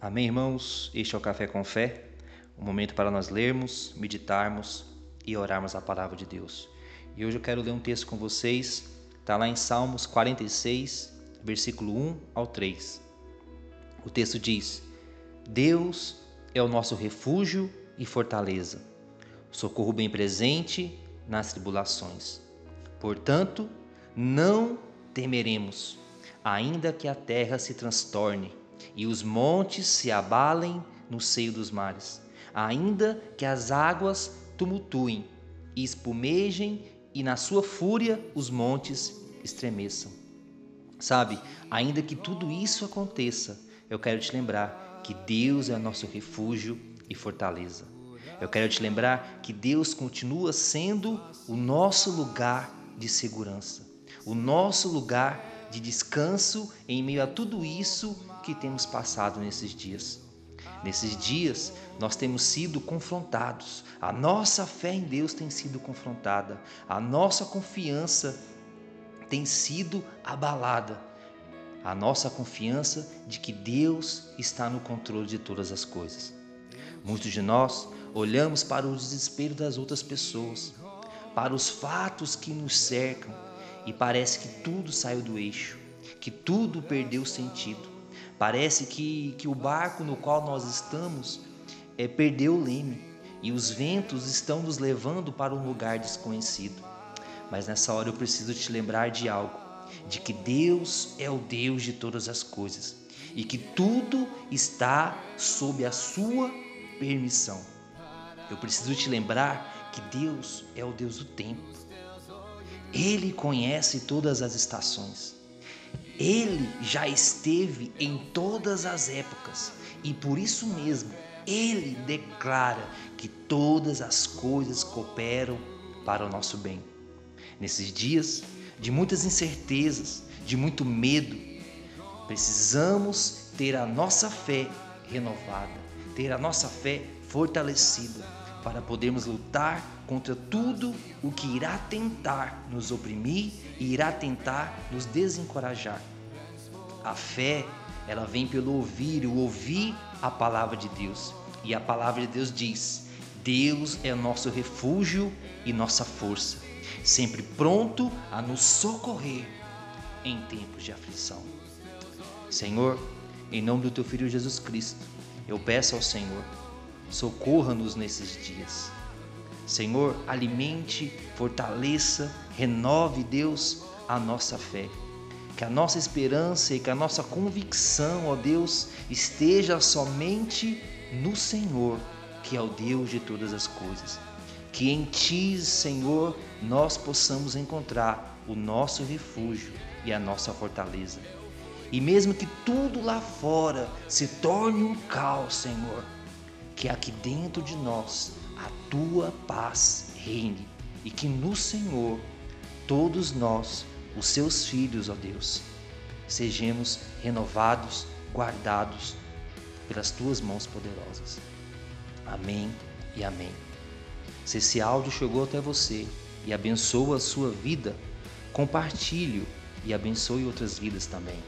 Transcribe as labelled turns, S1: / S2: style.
S1: Amém, irmãos? Este é o Café com Fé, um momento para nós lermos, meditarmos e orarmos a palavra de Deus. E hoje eu quero ler um texto com vocês, está lá em Salmos 46, versículo 1 ao 3. O texto diz: Deus é o nosso refúgio e fortaleza, socorro bem presente nas tribulações. Portanto, não temeremos, ainda que a terra se transtorne e os montes se abalem no seio dos mares, ainda que as águas tumultuem e espumejem e na sua fúria os montes estremeçam. Sabe, ainda que tudo isso aconteça, eu quero te lembrar que Deus é nosso refúgio e fortaleza. Eu quero te lembrar que Deus continua sendo o nosso lugar de segurança, o nosso lugar de descanso em meio a tudo isso que temos passado nesses dias. Nesses dias, nós temos sido confrontados, a nossa fé em Deus tem sido confrontada, a nossa confiança tem sido abalada, a nossa confiança de que Deus está no controle de todas as coisas. Muitos de nós olhamos para o desespero das outras pessoas, para os fatos que nos cercam e parece que tudo saiu do eixo, que tudo perdeu sentido. Parece que, que o barco no qual nós estamos é, perdeu o leme e os ventos estão nos levando para um lugar desconhecido. Mas nessa hora eu preciso te lembrar de algo: de que Deus é o Deus de todas as coisas e que tudo está sob a sua permissão. Eu preciso te lembrar que Deus é o Deus do tempo. Ele conhece todas as estações. Ele já esteve em todas as épocas e por isso mesmo ele declara que todas as coisas cooperam para o nosso bem. Nesses dias de muitas incertezas, de muito medo, precisamos ter a nossa fé renovada, ter a nossa fé fortalecida para podermos lutar contra tudo o que irá tentar nos oprimir e irá tentar nos desencorajar. A fé, ela vem pelo ouvir, o ouvir a palavra de Deus. E a palavra de Deus diz: Deus é nosso refúgio e nossa força, sempre pronto a nos socorrer em tempos de aflição. Senhor, em nome do teu filho Jesus Cristo, eu peço ao Senhor socorra-nos nesses dias. Senhor, alimente, fortaleça, renove, Deus, a nossa fé. Que a nossa esperança e que a nossa convicção, ó Deus, esteja somente no Senhor, que é o Deus de todas as coisas. Que em Ti, Senhor, nós possamos encontrar o nosso refúgio e a nossa fortaleza. E mesmo que tudo lá fora se torne um caos, Senhor, que aqui dentro de nós a tua paz reine e que no Senhor todos nós, os seus filhos, ó Deus, sejamos renovados, guardados pelas tuas mãos poderosas. Amém e amém. Se esse áudio chegou até você e abençoa a sua vida, compartilhe e abençoe outras vidas também.